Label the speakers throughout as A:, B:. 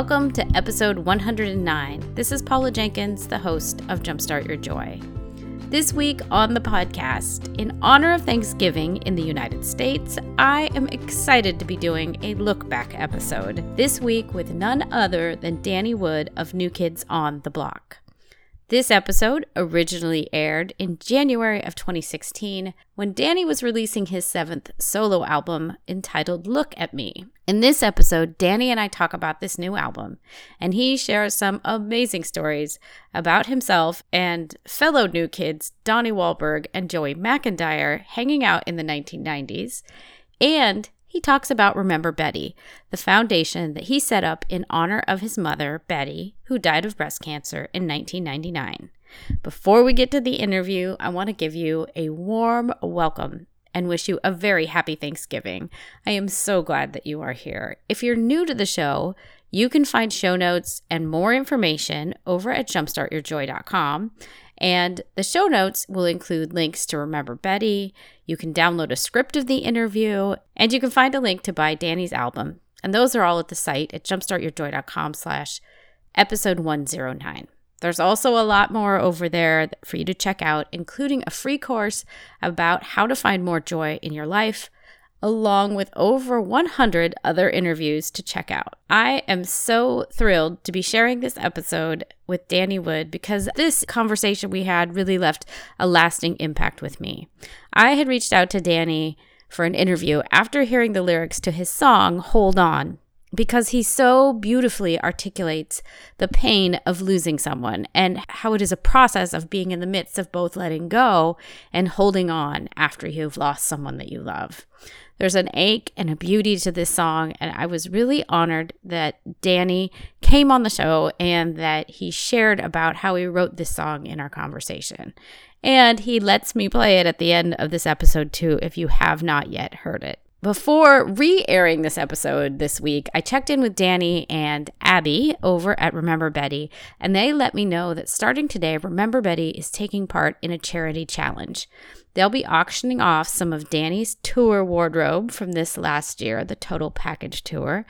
A: Welcome to episode 109. This is Paula Jenkins, the host of Jumpstart Your Joy. This week on the podcast, in honor of Thanksgiving in the United States, I am excited to be doing a look back episode. This week with none other than Danny Wood of New Kids on the Block. This episode originally aired in January of 2016 when Danny was releasing his seventh solo album entitled Look at Me. In this episode, Danny and I talk about this new album, and he shares some amazing stories about himself and fellow new kids Donnie Wahlberg and Joey McIntyre hanging out in the 1990s. And he talks about Remember Betty, the foundation that he set up in honor of his mother, Betty, who died of breast cancer in 1999. Before we get to the interview, I want to give you a warm welcome and wish you a very happy Thanksgiving. I am so glad that you are here. If you're new to the show, you can find show notes and more information over at jumpstartyourjoy.com. And the show notes will include links to Remember Betty. You can download a script of the interview, and you can find a link to buy Danny's album. And those are all at the site at jumpstartyourjoy.com slash episode 109. There's also a lot more over there for you to check out, including a free course about how to find more joy in your life, along with over 100 other interviews to check out. I am so thrilled to be sharing this episode with Danny Wood because this conversation we had really left a lasting impact with me. I had reached out to Danny for an interview after hearing the lyrics to his song, Hold On, because he so beautifully articulates the pain of losing someone and how it is a process of being in the midst of both letting go and holding on after you've lost someone that you love. There's an ache and a beauty to this song, and I was really honored that Danny came on the show and that he shared about how he wrote this song in our conversation. And he lets me play it at the end of this episode, too, if you have not yet heard it. Before re airing this episode this week, I checked in with Danny and Abby over at Remember Betty, and they let me know that starting today, Remember Betty is taking part in a charity challenge. They'll be auctioning off some of Danny's tour wardrobe from this last year, the Total Package Tour.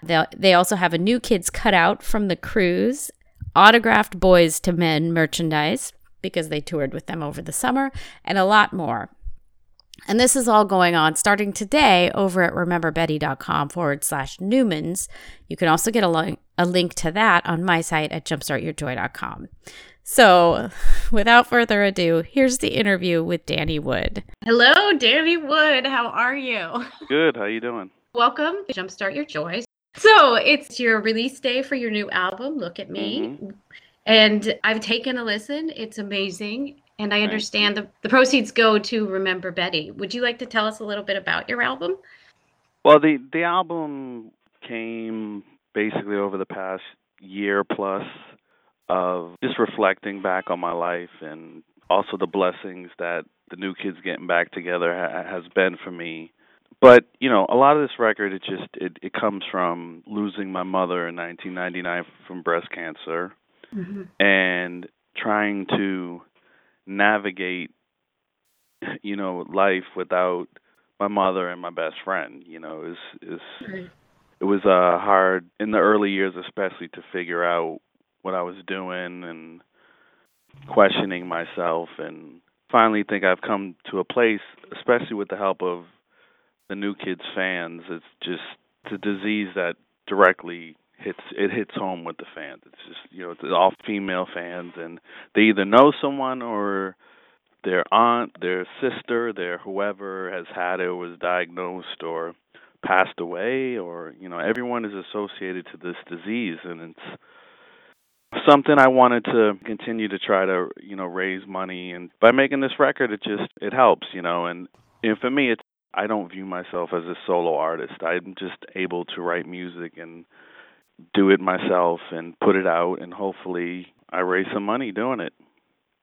A: They'll, they also have a new kids cutout from the cruise, autographed Boyz II Men merchandise because they toured with them over the summer, and a lot more. And this is all going on starting today over at rememberbetty.com forward slash Newmans. You can also get a, lo- a link to that on my site at jumpstartyourjoy.com. So, without further ado, here's the interview with Danny Wood. Hello, Danny Wood. How are you?
B: Good. How are you doing?
A: Welcome to Jumpstart Your Joy. So, it's your release day for your new album, Look at Me.
B: Mm-hmm.
A: And I've taken a listen. It's amazing. And I understand the, the proceeds go to Remember Betty. Would you like to tell us a little bit about your album?
B: Well, the the album came basically over the past year plus of just reflecting back on my life and also the blessings that the new kids getting back together ha- has been for me. But you know, a lot of this record it just it it comes from losing my mother in 1999 from breast cancer
A: Mm-hmm.
B: and trying to navigate you know life without my mother and my best friend you know is is
A: Right.
B: it was uh hard in the early years especially to figure out what I was doing and questioning myself and finally think I've come to a place especially with the help of the new kids fans it's just it's a disease that directly hits it hits home with the fans. It's just you know it's all female fans and they either know someone or their aunt their sister their whoever has had it was diagnosed or passed away or you know everyone is associated to this disease and it's something I wanted to continue to try to you know raise money and by making this record it just it helps you know and and for me it's I don't view myself as a solo artist. I'm just able to write music and do it myself and put it out and hopefully I raise some money doing it.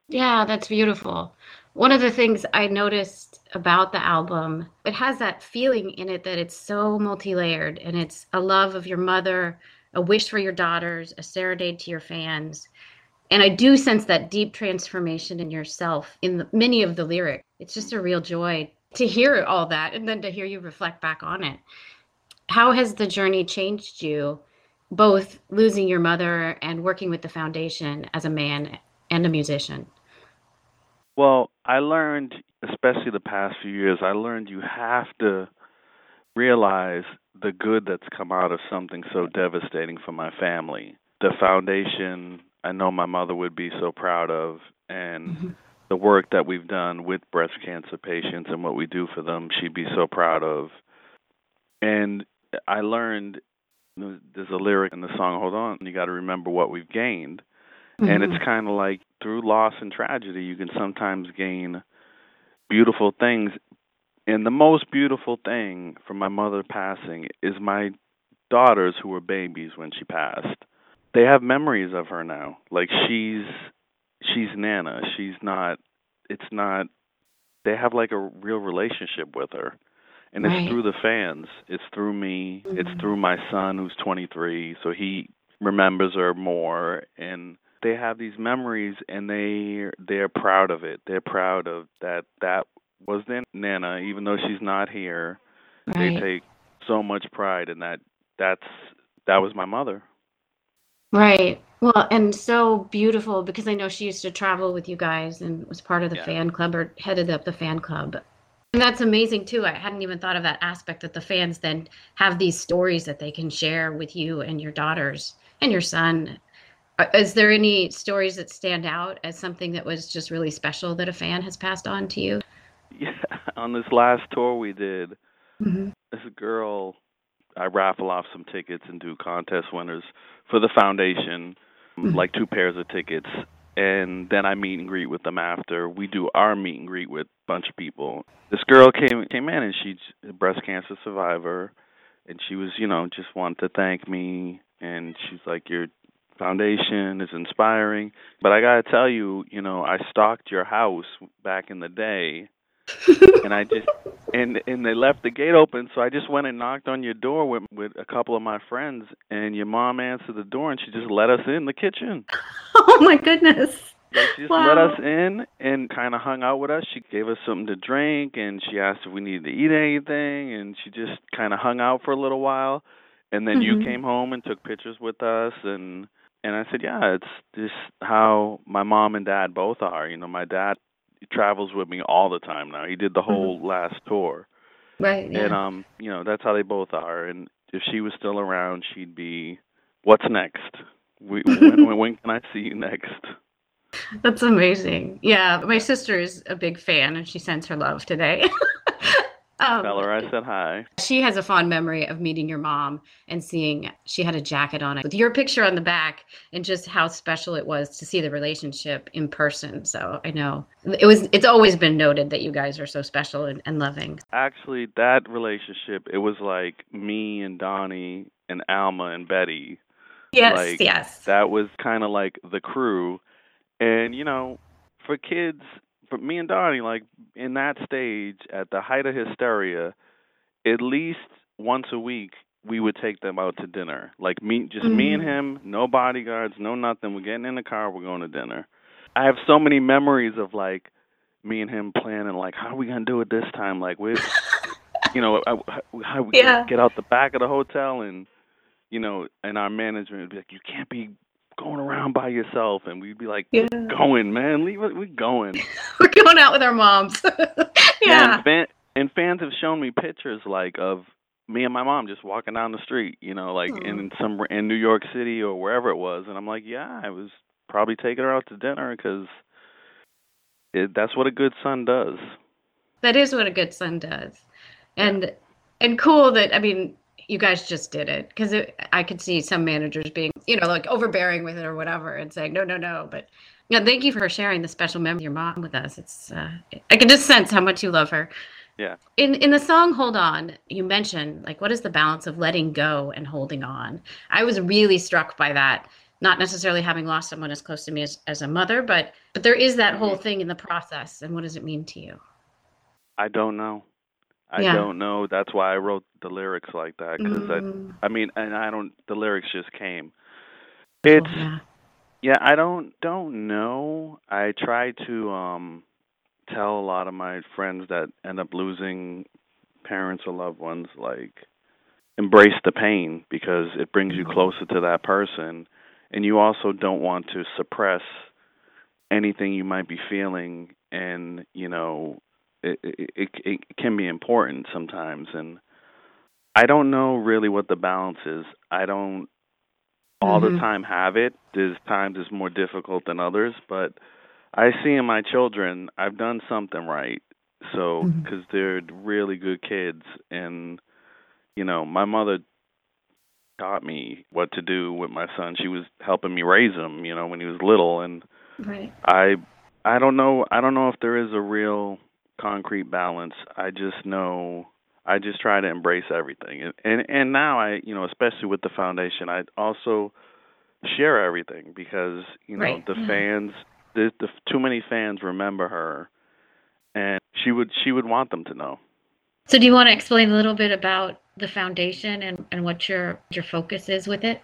A: Yeah, that's beautiful. One of the things I noticed about the album, it has that feeling in it that it's so multi-layered and it's a love of your mother, a wish for your daughters, a serenade to your fans. And I do sense that deep transformation in yourself in the, many of the lyrics. It's just a real joy to hear all that and then to hear you reflect back on it. How has the journey changed you, both losing your mother and working with the foundation as a man and a musician?
B: Well, I learned, especially the past few years, I learned you have to realize the good that's come out of something so devastating for my family. The foundation, I know my mother would be so proud of, and mm-hmm. the work that we've done with breast cancer patients and what we do for them, she'd be so proud of. And I learned there's a lyric in the song, Hold On, you got to remember what we've gained. Mm-hmm. And it's kind of like through loss and tragedy, you can sometimes gain beautiful things. And the most beautiful thing from my mother passing is my daughters who were babies when she passed. They have memories of her now. Like she's she's Nana. She's not it's not they have like a real relationship with her. And right. it's through the fans. It's through me. Mm-hmm. It's through my son who's 23, so he remembers her more and they have these memories and they they're proud of it. They're proud of that that was their nana, even though she's not here. Right. They take so much pride in that. That's that was my mother.
A: Right. Well, and so beautiful because I know she used to travel with you guys and was part of the yeah. fan club or headed up the fan club. And that's amazing too. I hadn't even thought of that aspect that the fans then have these stories that they can share with you and your daughters and your son uh, is there any stories that stand out as something that was just really special that a fan has passed on to you?
B: Yeah, on this last tour we did, mm-hmm. this girl, I raffle off some tickets and do contest winners for the foundation, mm-hmm. like two pairs of tickets, and then I meet and greet with them after. We do our meet and greet with a bunch of people. This girl came came in and she's a breast cancer survivor, and she was, you know, just wanted to thank me, and she's like, "You're foundation is inspiring. But I got to tell you, you know, I stalked your house back in the day. And I just and and they left the gate open, so I just went and knocked on your door with with a couple of my friends, and your mom answered the door, and she just let us in the kitchen.
A: Oh my goodness!
B: Like she just wow. let us in and kind of hung out with us. She gave us something to drink, and she asked if we needed to eat anything, and she just kind of hung out for a little while. And then mm-hmm. you came home and took pictures with us, and and I said, yeah, it's just how my mom and dad both are. You know, my dad travels with me all the time now. He did the whole mm-hmm. last tour.
A: Right. Yeah.
B: And um, you know, that's how they both are. And if she was still around, she'd be, "What's next? We, when, when can I see you next?"
A: That's amazing. Yeah, my sister is a big fan, and she sends her love today.
B: Um, Tell her I said hi.
A: She has a fond memory of meeting your mom and seeing she had a jacket on it with your picture on the back and just how special it was to see the relationship in person. So I know it was. It's always been noted that you guys are so special and, and loving.
B: Actually, that relationship it was like me and Donnie and Alma and Betty.
A: Yes,
B: like,
A: yes.
B: That was kind of like the crew, and you know, for kids for me and Donnie, like in that stage, at the height of hysteria, at least once a week we would take them out to dinner. Like me, just mm-hmm. me and mm-hmm. him, no bodyguards, no nothing. We're getting in the car, we're going to dinner. I have so many memories of like me and him planning, like how are we gonna do it this time? Like we, you know, how we yeah. get out the back of the hotel and you know, and our management would be like, you can't be going around by yourself, and we'd be like, yeah. going, man, leave it, we're going.
A: we're going out with our moms. yeah.
B: And, fan, and fans have shown me pictures like of me and my mom just walking down the street, you know, like Aww. in some in New York City or wherever it was, and I'm like, yeah, I was probably taking her out to dinner because that's what a good son does.
A: That is what a good son does, and yeah. and cool that I mean you guys just did it because I could see some managers being, you know, like overbearing with it or whatever and saying, no, no, no. But yeah, thank you for sharing the special memory of your mom with us. It's, uh, I can just sense how much you love her
B: Yeah.
A: In in the song Hold On, you mentioned like what is the balance of letting go and holding on? I was really struck by that. Not necessarily having lost someone as close to me as, as a mother, but but there is that whole thing in the process. And what does it mean to you?
B: I don't know. I
A: Yeah.
B: don't know. That's why I wrote the lyrics like that because
A: Mm,
B: I I mean, and I don't the lyrics just came. It's
A: yeah.
B: Yeah, I don't don't know. I try to um tell a lot of my friends that end up losing parents or loved ones like embrace the pain because it brings you
A: Mhm.
B: closer to that person and you also don't want to suppress anything you might be feeling and you know it it it, can be important sometimes and I don't know really what the balance is. I don't all the
A: Mhm.
B: time have it. There's times it's more difficult than others, but I see in my children I've done something right. So,
A: Mhm.
B: because they're really good kids, and you know, my mother taught me what to do with my son. She was helping me raise him, you know, when he was little, and
A: Right.
B: I, I don't know, I don't know if there is a real concrete balance. I just know I just try to embrace everything, and and, and now I, you know, especially with the foundation, I also share everything because you know
A: Right,
B: the
A: yeah.
B: fans, the, the too many fans remember her, and she would she would want them to know.
A: So do you want to explain a little bit about the foundation and, and what your your focus is with it?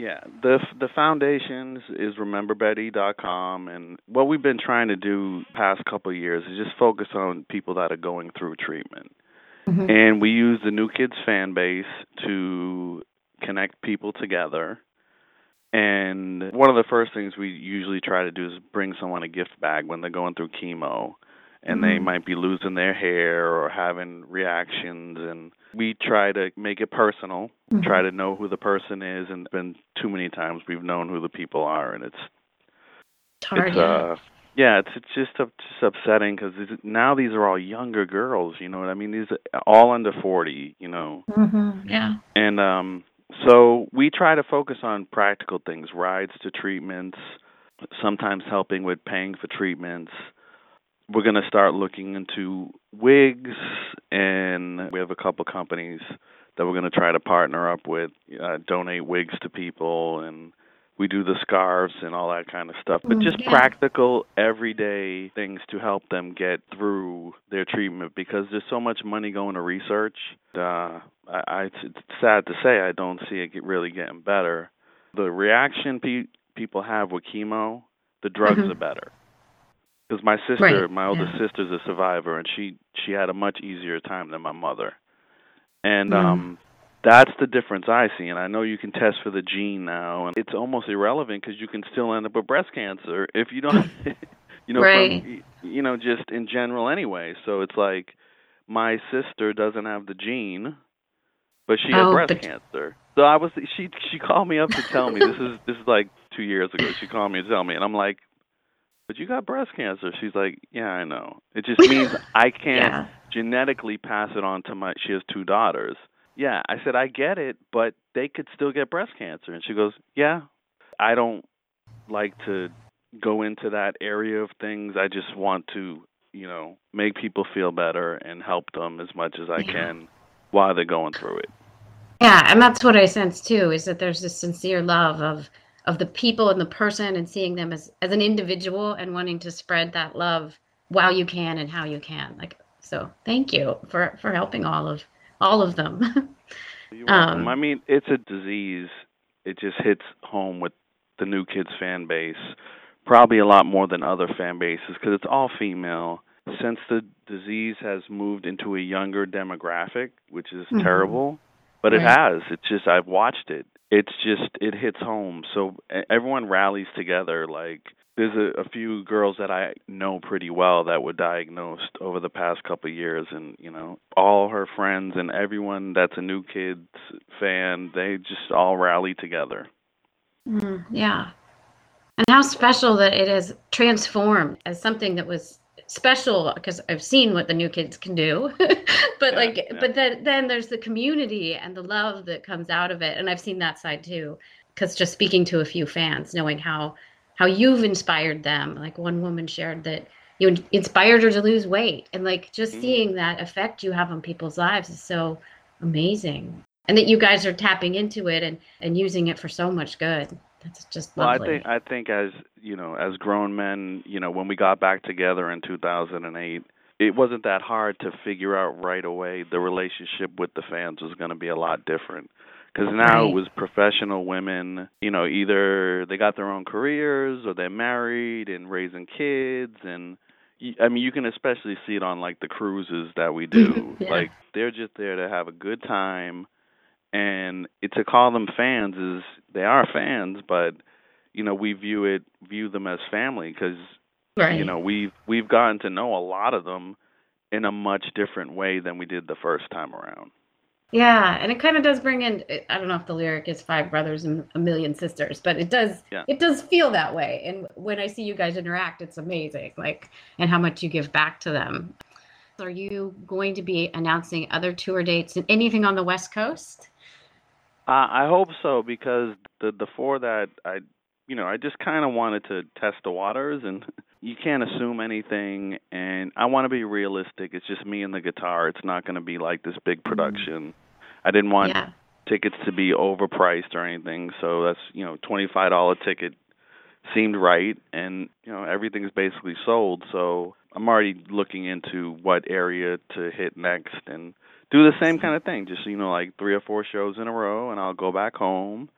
B: Yeah, the the foundations is rememberbetty.com, and what we've been trying to do past couple of years is just focus on people that are going through treatment.
A: Mhm.
B: And we use the New Kids fan base to connect people together. And one of the first things we usually try to do is bring someone a gift bag when they're going through chemo and they
A: Mhm.
B: might be losing their hair or having reactions and we try to make it personal,
A: Mhm.
B: try to know who the person is and been too many times we've known who the people are and it's
A: It's hard,
B: it's
A: yeah.
B: uh yeah, it's it's just up, just upsetting because now these are all younger girls. You know what I mean? These are all under forty. You know,
A: Mhm. Yeah.
B: and um, so we try to focus on practical things: rides to treatments, sometimes helping with paying for treatments. We're going to start looking into wigs, and we have a couple companies that we're going to try to partner up with, uh, donate wigs to people, and we do the scarves and all that kind of stuff. But
A: Mm,
B: just
A: yeah.
B: practical, everyday things to help them get through their treatment because there's so much money going to research. Uh, I, I, it's sad to say I don't see it get, really getting better. The reaction pe- people have with chemo, the drugs
A: Mhm.
B: are better. Because my sister,
A: Right,
B: my older
A: yeah.
B: sister's a survivor, and she she had a much easier time than my mother. And
A: Mm.
B: um that's the difference I see. And I know you can test for the gene now, and it's almost irrelevant because you can still end up with breast cancer if you don't, you know,
A: Right.
B: from you know just in general anyway. So it's like my sister doesn't have the gene, but she had
A: Oh,
B: breast
A: but-
B: cancer. So I was she she called me up to tell me this is this is like two years ago. She called me to tell me, and I'm like, but you got breast cancer. She's like, yeah, I know. It just means I can't
A: Yeah.
B: genetically pass it on to my she has two daughters. Yeah, I said I get it, but they could still get breast cancer. And she goes, "Yeah, I don't like to go into that area of things. I just want to, you know, make people feel better and help them as much as I
A: Yeah.
B: can while they're going through it."
A: Yeah, and that's what I sense too, is that there's this sincere love of of the people and the person and seeing them as as an individual and wanting to spread that love while you can and how you can. Like so thank you for for helping all of all of them. Um,
B: I mean, it's a disease. It just hits home with the new kids fan base, probably a lot more than other fan bases because it's all female. Since the disease has moved into a younger demographic, which is
A: Mhm.
B: terrible, but it has. It's just I've watched it. It's just it hits home. So everyone rallies together. Like there's a, a few girls that I know pretty well that were diagnosed over the past couple of years, and you know, all her friends and everyone that's a new kids fan, they just all rally together.
A: Mm, yeah. And how special that it has transformed as something that was special because I've seen what the new kids can do. but
B: Yeah,
A: like
B: yeah.
A: but then then there's the community and the love that comes out of it and I've seen that side too cuz just speaking to a few fans knowing how how you've inspired them. Like one woman shared that you inspired her to lose weight and like just
B: Mhm.
A: seeing that effect you have on people's lives is so amazing and that you guys are tapping into it and and using it for so much good that's just
B: Well, I think I think as you know, as grown men, you know, when we got back together in 2008, it wasn't that hard to figure out right away the relationship with the fans was going to be a lot different. Because now
A: Right.
B: it was professional women, you know, either they got their own careers or they're married and raising kids, and y- I mean, you can especially see it on like the cruises that we do.
A: Yeah.
B: Like they're just there to have a good time, and it, to call them fans is they are fans, but you know we view it view them as family because
A: right
B: you know we've we've gotten to know a lot of them in a much different way than we did the first time around.
A: Yeah, and it kind of does bring in I don't know if the lyric is five brothers and a million sisters, but it does
B: Yeah.
A: it does feel that way. And when I see you guys interact, it's amazing. Like and how much you give back to them. Are you going to be announcing other tour dates and anything on the West Coast?
B: Uh, I hope so because the the four that I you know I just kind of wanted to test the waters and you can't assume anything and I want to be realistic. It's just me and the guitar. It's not going to be like this big production. I didn't want
A: yeah.
B: tickets to be overpriced or anything. So that's you know twenty five dollar ticket seemed right, and you know everything's basically sold. So I'm already looking into what area to hit next and do the same kind of thing. Just you know like three or four shows in a row, and I'll go back home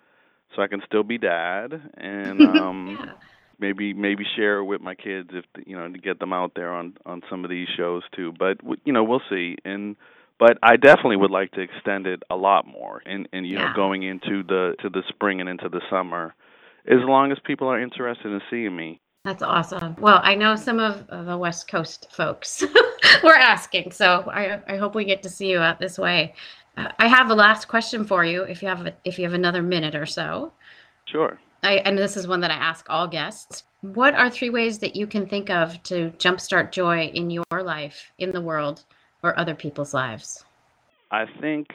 B: so I can still be dad and um
A: yeah.
B: maybe maybe share it with my kids if you know to get them out there on on some of these shows too but you know we'll see and but I definitely would like to extend it a lot more and and you know going into the to the spring and into the summer as long as people are interested in seeing me
A: That's awesome. Well, I know some of the West Coast folks were asking, so I, I hope we get to see you out this way. Uh, I have a last question for you, if you have a, if you have another minute or so.
B: sure
A: I, and this is one that I ask all guests. What are three ways that you can think of to jumpstart joy in your life, in the world, or other people's lives?
B: I think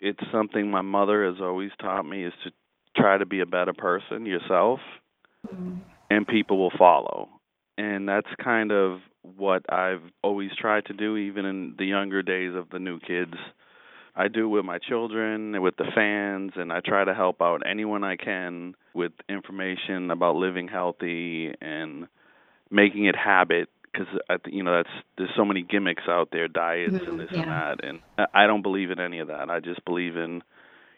B: it's something my mother has always taught me is to try to be a better person yourself and people will follow. And that's kind of what I've always tried to do, even in the younger days of the new kids. I do with my children, and with the fans, and I try to help out anyone I can with information about living healthy and making it habit. Because I, you know, that's there's so many gimmicks out there, diets
A: Mhm,
B: and this
A: yeah.
B: and that, and I don't believe in any of that. I just believe in,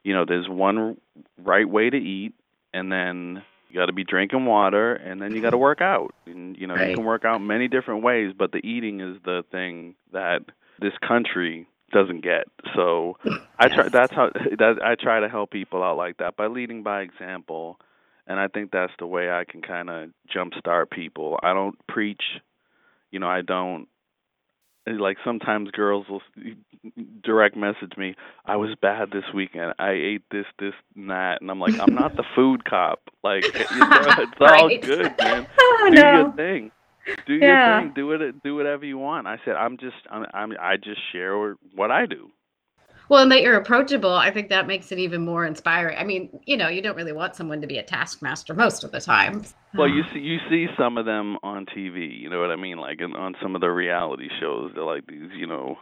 B: you know, there's one right way to eat, and then you got to be drinking water, and then you got to work out. And you know,
A: Right.
B: you can work out many different ways, but the eating is the thing that this country doesn't get. So I try that's how that I try to help people out like that by leading by example, and I think that's the way I can kind of jumpstart people. I don't preach. You know, I don't like sometimes girls will direct message me i was bad this weekend. I ate this this and that. And i'm like i'm not the food cop. Like you know, it's all
A: Right.
B: good man.
A: Oh,
B: do
A: no.
B: your thing. Do
A: Yeah.
B: your thing. Do it do whatever you want. I said i'm just i'm, I'm i just share what i do
A: Well, and that you're approachable, I think that makes it even more inspiring. I mean, you know, you don't really want someone to be a taskmaster most of the time.
B: well you see you see some of them on tv you know what i mean like in, on some of the reality shows they're like these you know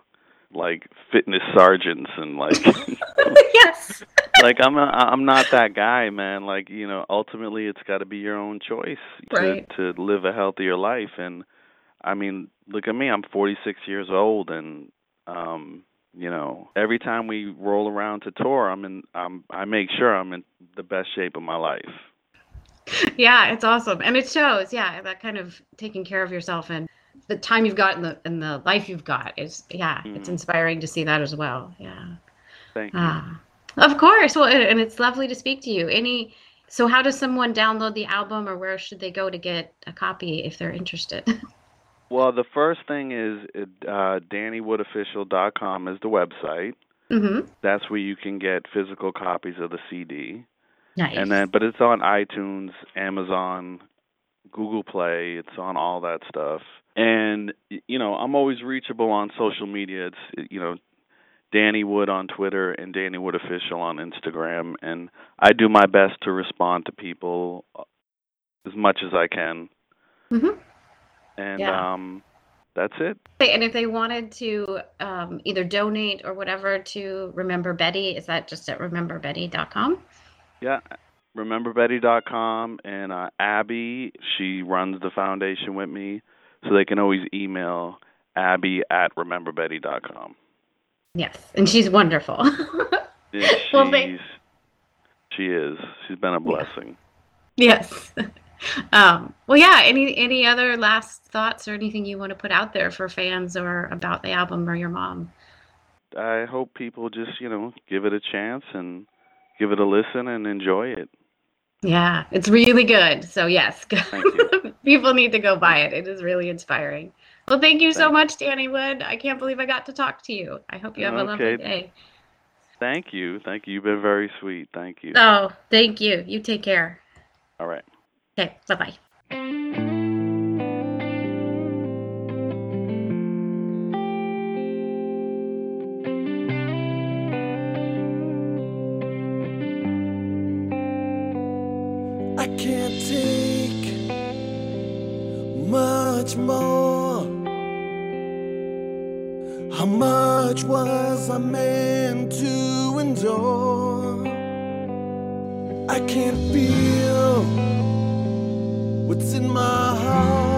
B: like fitness sergeants and like
A: yes.
B: like I'm a, I'm not that guy, man. Like you know, ultimately it's got to be your own choice to to live a healthier life. And I mean, look at me. I'm 46 years old, and um, you know, every time we roll around to tour, I'm in. I'm I make sure I'm in the best shape of my life.
A: Yeah, it's awesome. And it shows, yeah, that kind of taking care of yourself and the time you've got and the and the life you've got is yeah, it's
B: Mhm.
A: inspiring to see that as well. Yeah.
B: Thank you.
A: Ah, of course. Well, and it's lovely to speak to you. Any so how does someone download the album or where should they go to get a copy if they're interested?
B: Well, the first thing is uh, DannyWoodOfficial.com is the website.
A: mm-hmm.
B: That's where you can get physical copies of the CD.
A: Nice.
B: And then, but it's on iTunes, Amazon, Google Play. It's on all that stuff. And you know, I'm always reachable on social media. It's you know, Danny Wood on Twitter and Danny Wood Official on Instagram. And I do my best to respond to people uh, as much as I can.
A: Mhm.
B: And
A: Yeah.
B: um, that's it.
A: And if they wanted to um, either donate or whatever to Remember Betty, is that just at rememberbetty.com?
B: Yeah, rememberbetty.com and uh, Abby, she runs the foundation with me, so they can always email Abby at rememberbetty.com.
A: Yes, and she's wonderful.
B: Yeah,
A: Well,
B: she's
A: they-
B: she is. She's been a blessing.
A: yes. Um, well, yeah. Any any other last thoughts or anything you want to put out there for fans or about the album or your mom?
B: I hope people just, you know, give it a chance and give it a listen and enjoy it.
A: Yeah, it's really good. So yes, people need to go buy it. It is really inspiring. Well, thank you so much, Danny Wood. I can't believe I got to talk to you. I hope you have a lovely day.
B: Thank you. Thank you. You've been very sweet. Thank you.
A: Oh, thank you. You take care.
B: All right.
A: Okay, bye bye.
C: I can't take much more. How much was I meant to endure? I can't feel what's in my heart.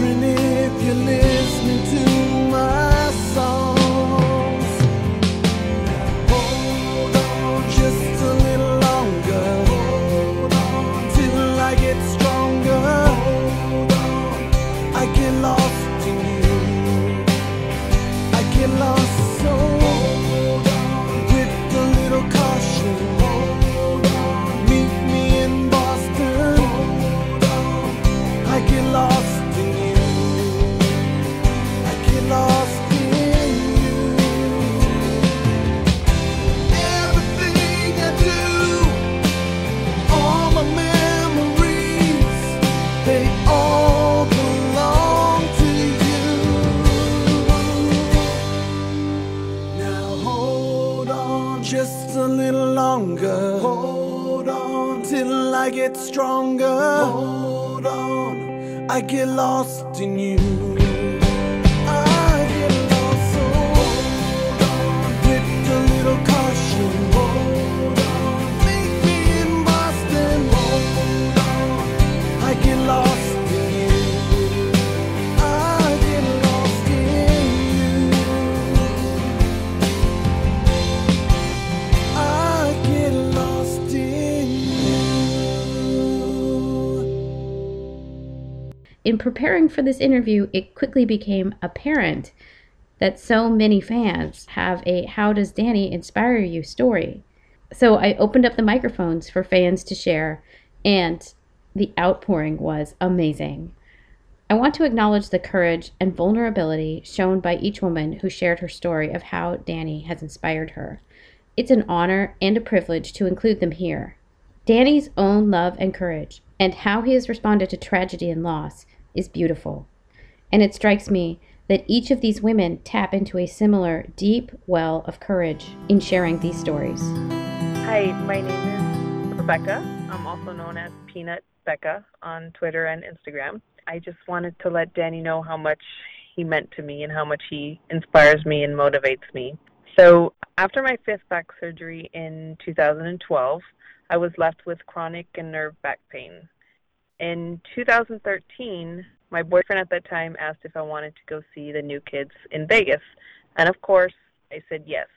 C: Wondering if you're listening to I get stronger. Hold on, I get lost in you.
A: In preparing for this interview, it quickly became apparent that so many fans have a How Does Danny Inspire You story. So I opened up the microphones for fans to share, and the outpouring was amazing. I want to acknowledge the courage and vulnerability shown by each woman who shared her story of how Danny has inspired her. It's an honor and a privilege to include them here. Danny's own love and courage, and how he has responded to tragedy and loss, is beautiful. And it strikes me that each of these women tap into a similar deep well of courage in sharing these stories.
D: Hi, my name is Rebecca. I'm also known as Peanut Becca on Twitter and Instagram. I just wanted to let Danny know how much he meant to me and how much he inspires me and motivates me. So, after my fifth back surgery in 2012, I was left with chronic and nerve back pain. In 2013, my boyfriend at that time asked if I wanted to go see the new kids in Vegas. And of course, I said yes.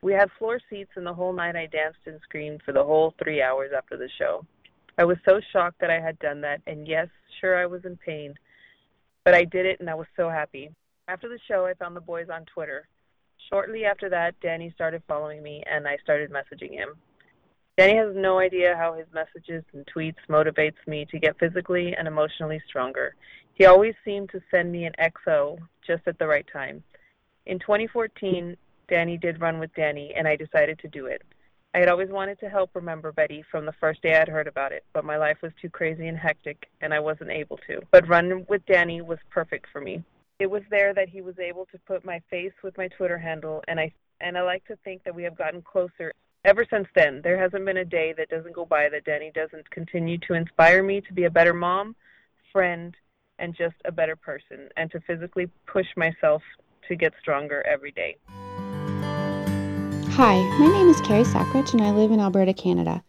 D: We had floor seats, and the whole night I danced and screamed for the whole three hours after the show. I was so shocked that I had done that, and yes, sure, I was in pain. But I did it, and I was so happy. After the show, I found the boys on Twitter. Shortly after that, Danny started following me, and I started messaging him. Danny has no idea how his messages and tweets motivates me to get physically and emotionally stronger. He always seemed to send me an XO just at the right time. In 2014, Danny did Run with Danny, and I decided to do it. I had always wanted to help Remember Betty from the first day I had heard about it, but my life was too crazy and hectic, and I wasn't able to. But Run with Danny was perfect for me. It was there that he was able to put my face with my Twitter handle, and I and I like to think that we have gotten closer ever since then. There hasn't been a day that doesn't go by that Danny doesn't continue to inspire me to be a better mom, friend, and just a better person, and to physically push myself to get stronger every day.
E: Hi, my name is Carrie Sackridge and I live in Alberta, Canada.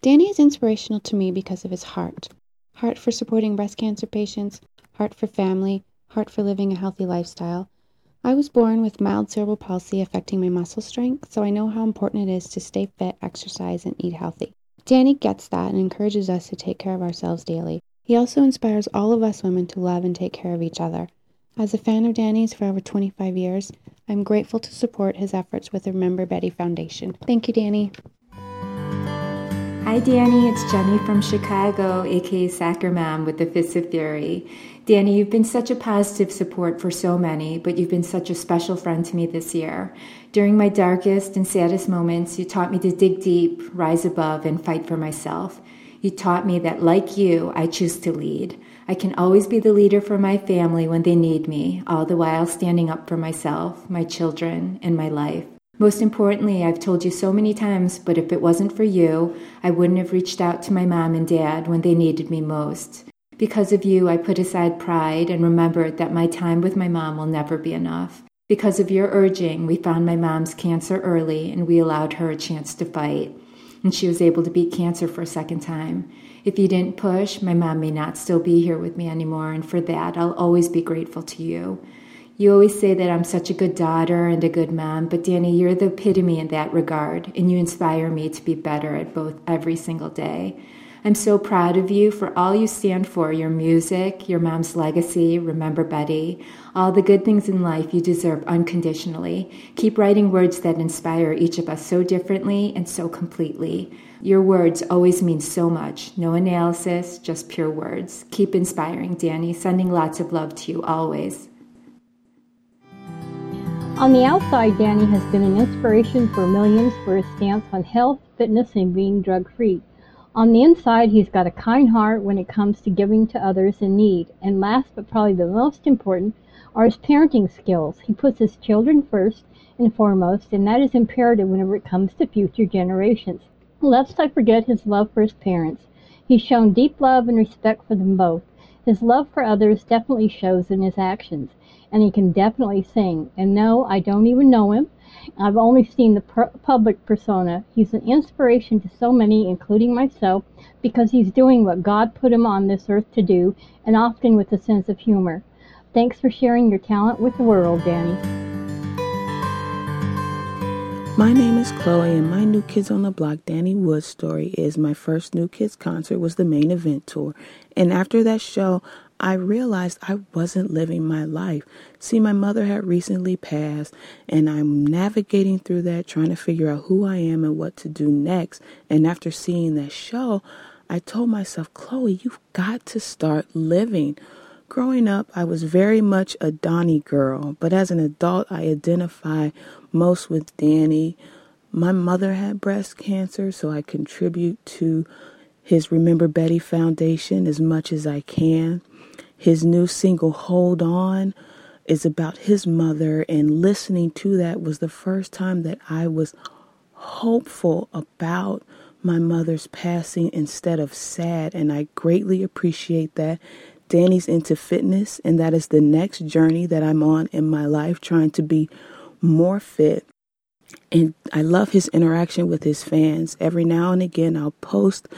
E: Danny is inspirational to me because of his heart heart for supporting breast cancer patients, heart for family, heart for living a healthy lifestyle. I was born with mild cerebral palsy affecting my muscle strength, so I know how important it is to stay fit, exercise, and eat healthy. Danny gets that and encourages us to take care of ourselves daily. He also inspires all of us women to love and take care of each other. As a fan of Danny's for over 25 years, I'm grateful to support his efforts with the Remember Betty Foundation. Thank you, Danny.
F: Hi, Danny. It's Jenny from Chicago, aka Sacramam with the Fists of Fury. Danny, you've been such a positive support for so many, but you've been such a special friend to me this year. During my darkest and saddest moments, you taught me to dig deep, rise above, and fight for myself. You taught me that, like you, I choose to lead. I can always be the leader for my family when they need me, all the while standing up for myself, my children, and my life. Most importantly, I've told you so many times, but if it wasn't for you, I wouldn't have reached out to my mom and dad when they needed me most. Because of you, I put aside pride and remembered that my time with my mom will never be enough. Because of your urging, we found my mom's cancer early and we allowed her a chance to fight. And she was able to beat cancer for a second time. If you didn't push, my mom may not still be here with me anymore, and for that, I'll always be grateful to you. You always say that I'm such a good daughter and a good mom, but Danny, you're the epitome in that regard, and you inspire me to be better at both every single day. I'm so proud of you for all you stand for your music, your mom's legacy, remember Betty, all the good things in life you deserve unconditionally. Keep writing words that inspire each of us so differently and so completely. Your words always mean so much. No analysis, just pure words. Keep inspiring, Danny. Sending lots of love to you always.
G: On the outside, Danny has been an inspiration for millions for his stance on health, fitness, and being drug free. On the inside, he's got a kind heart when it comes to giving to others in need. And last but probably the most important are his parenting skills. He puts his children first and foremost, and that is imperative whenever it comes to future generations. Lest I forget his love for his parents. He's shown deep love and respect for them both. His love for others definitely shows in his actions, and he can definitely sing. And no, I don't even know him. I've only seen the per- public persona. He's an inspiration to so many, including myself, because he's doing what God put him on this earth to do, and often with a sense of humor. Thanks for sharing your talent with the world, Danny.
H: My name is Chloe, and my New Kids on the Block Danny Wood story is my first New Kids concert was the main event tour. And after that show, I realized I wasn't living my life. See, my mother had recently passed, and I'm navigating through that, trying to figure out who I am and what to do next. And after seeing that show, I told myself, Chloe, you've got to start living. Growing up, I was very much a Donnie girl, but as an adult, I identify most with Danny. My mother had breast cancer, so I contribute to his Remember Betty Foundation as much as I can. His new single, Hold On, is about his mother, and listening to that was the first time that I was hopeful about my mother's passing instead of sad, and I greatly appreciate that. Danny's into fitness, and that is the next journey that I'm on in my life, trying to be more fit. And I love his interaction with his fans. Every now and again, I'll post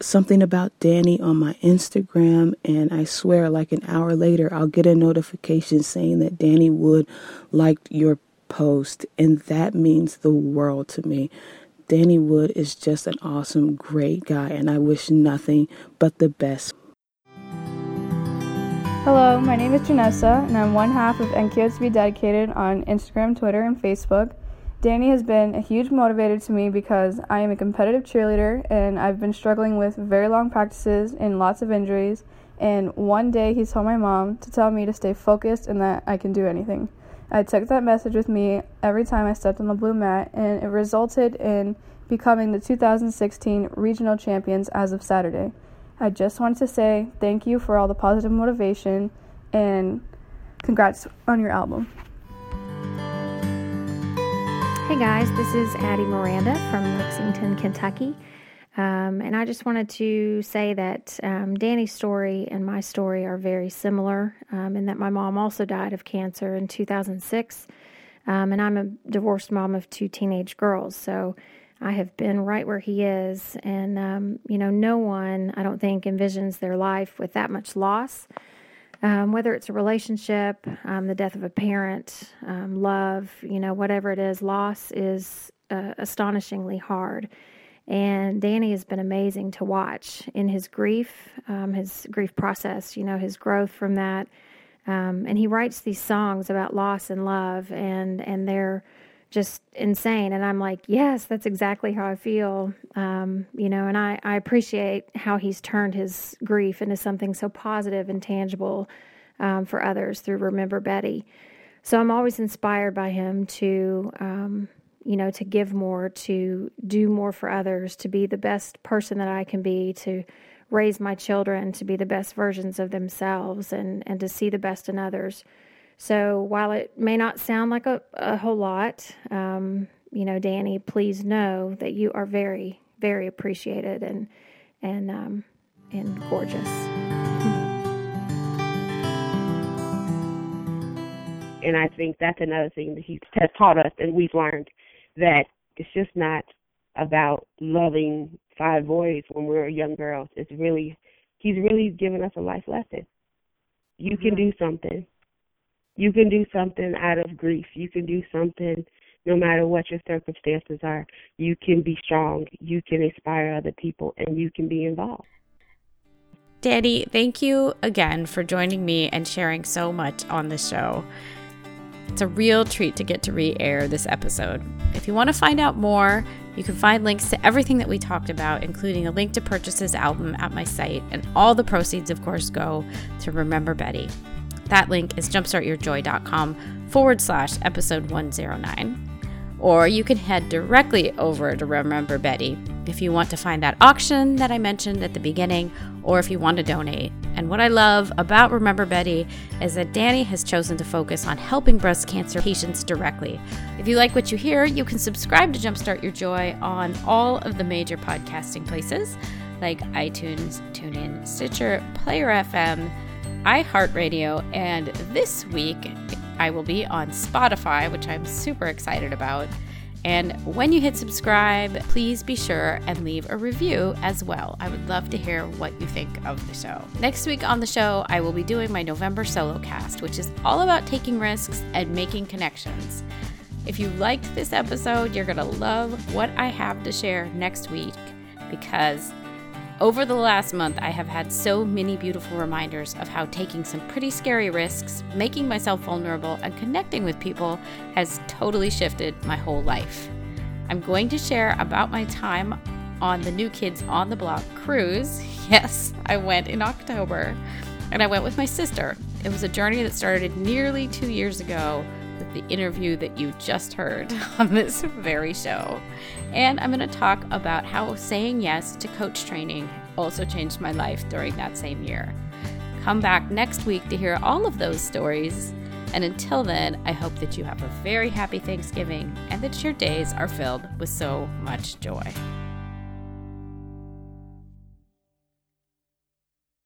H: something about Danny on my Instagram, and I swear, like an hour later, I'll get a notification saying that Danny Wood liked your post, and that means the world to me. Danny Wood is just an awesome, great guy, and I wish nothing but the best
I: Hello, my name is Janessa, and I'm one half of NQS to be dedicated on Instagram, Twitter, and Facebook. Danny has been a huge motivator to me because I am a competitive cheerleader and I've been struggling with very long practices and lots of injuries. And one day he told my mom to tell me to stay focused and that I can do anything. I took that message with me every time I stepped on the blue mat, and it resulted in becoming the 2016 regional champions as of Saturday. I just wanted to say thank you for all the positive motivation and congrats on your album.
J: Hey guys, this is Addie Miranda from Lexington, Kentucky. Um, and I just wanted to say that um, Danny's story and my story are very similar, um, in that my mom also died of cancer in 2006. Um, and I'm a divorced mom of two teenage girls. So I have been right where he is. And, um, you know, no one, I don't think, envisions their life with that much loss. Um, whether it's a relationship, um, the death of a parent, um, love, you know, whatever it is, loss is uh, astonishingly hard. And Danny has been amazing to watch in his grief, um, his grief process, you know, his growth from that. Um, and he writes these songs about loss and love, and, and they're, just insane. And I'm like, yes, that's exactly how I feel. Um, you know, and I, I appreciate how he's turned his grief into something so positive and tangible um, for others through Remember Betty. So I'm always inspired by him to, um, you know, to give more, to do more for others, to be the best person that I can be, to raise my children to be the best versions of themselves and, and to see the best in others. So while it may not sound like a, a whole lot, um, you know, Danny, please know that you are very, very appreciated and and um, and gorgeous.
K: And I think that's another thing that he has taught us, and we've learned that it's just not about loving five boys when we we're young girls. It's really, he's really given us a life lesson. You can do something you can do something out of grief. You can do something no matter what your circumstances are. You can be strong. You can inspire other people and you can be involved.
A: Danny, thank you again for joining me and sharing so much on the show. It's a real treat to get to re air this episode. If you want to find out more, you can find links to everything that we talked about, including a link to purchase his album at my site, and all the proceeds, of course, go to Remember Betty. That link is jumpstartyourjoy.com forward slash episode 109. Or you can head directly over to Remember Betty if you want to find that auction that I mentioned at the beginning, or if you want to donate. And what I love about Remember Betty is that Danny has chosen to focus on helping breast cancer patients directly. If you like what you hear, you can subscribe to Jumpstart Your Joy on all of the major podcasting places like iTunes, TuneIn, Stitcher, Player FM iHeartRadio, and this week I will be on Spotify, which I'm super excited about. And when you hit subscribe, please be sure and leave a review as well. I would love to hear what you think of the show. Next week on the show, I will be doing my November solo cast, which is all about taking risks and making connections. If you liked this episode, you're going to love what I have to share next week because Over the last month, I have had so many beautiful reminders of how taking some pretty scary risks, making myself vulnerable, and connecting with people has totally shifted my whole life. I'm going to share about my time on the New Kids on the Block cruise. Yes, I went in October, and I went with my sister. It was a journey that started nearly two years ago with the interview that you just heard on this very show. And I'm going to talk about how saying yes to coach training also changed my life during that same year. Come back next week to hear all of those stories. And until then, I hope that you have a very happy Thanksgiving and that your days are filled with so much joy.